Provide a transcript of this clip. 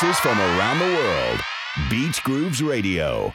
mixes from around the world. Beach Grooves Radio.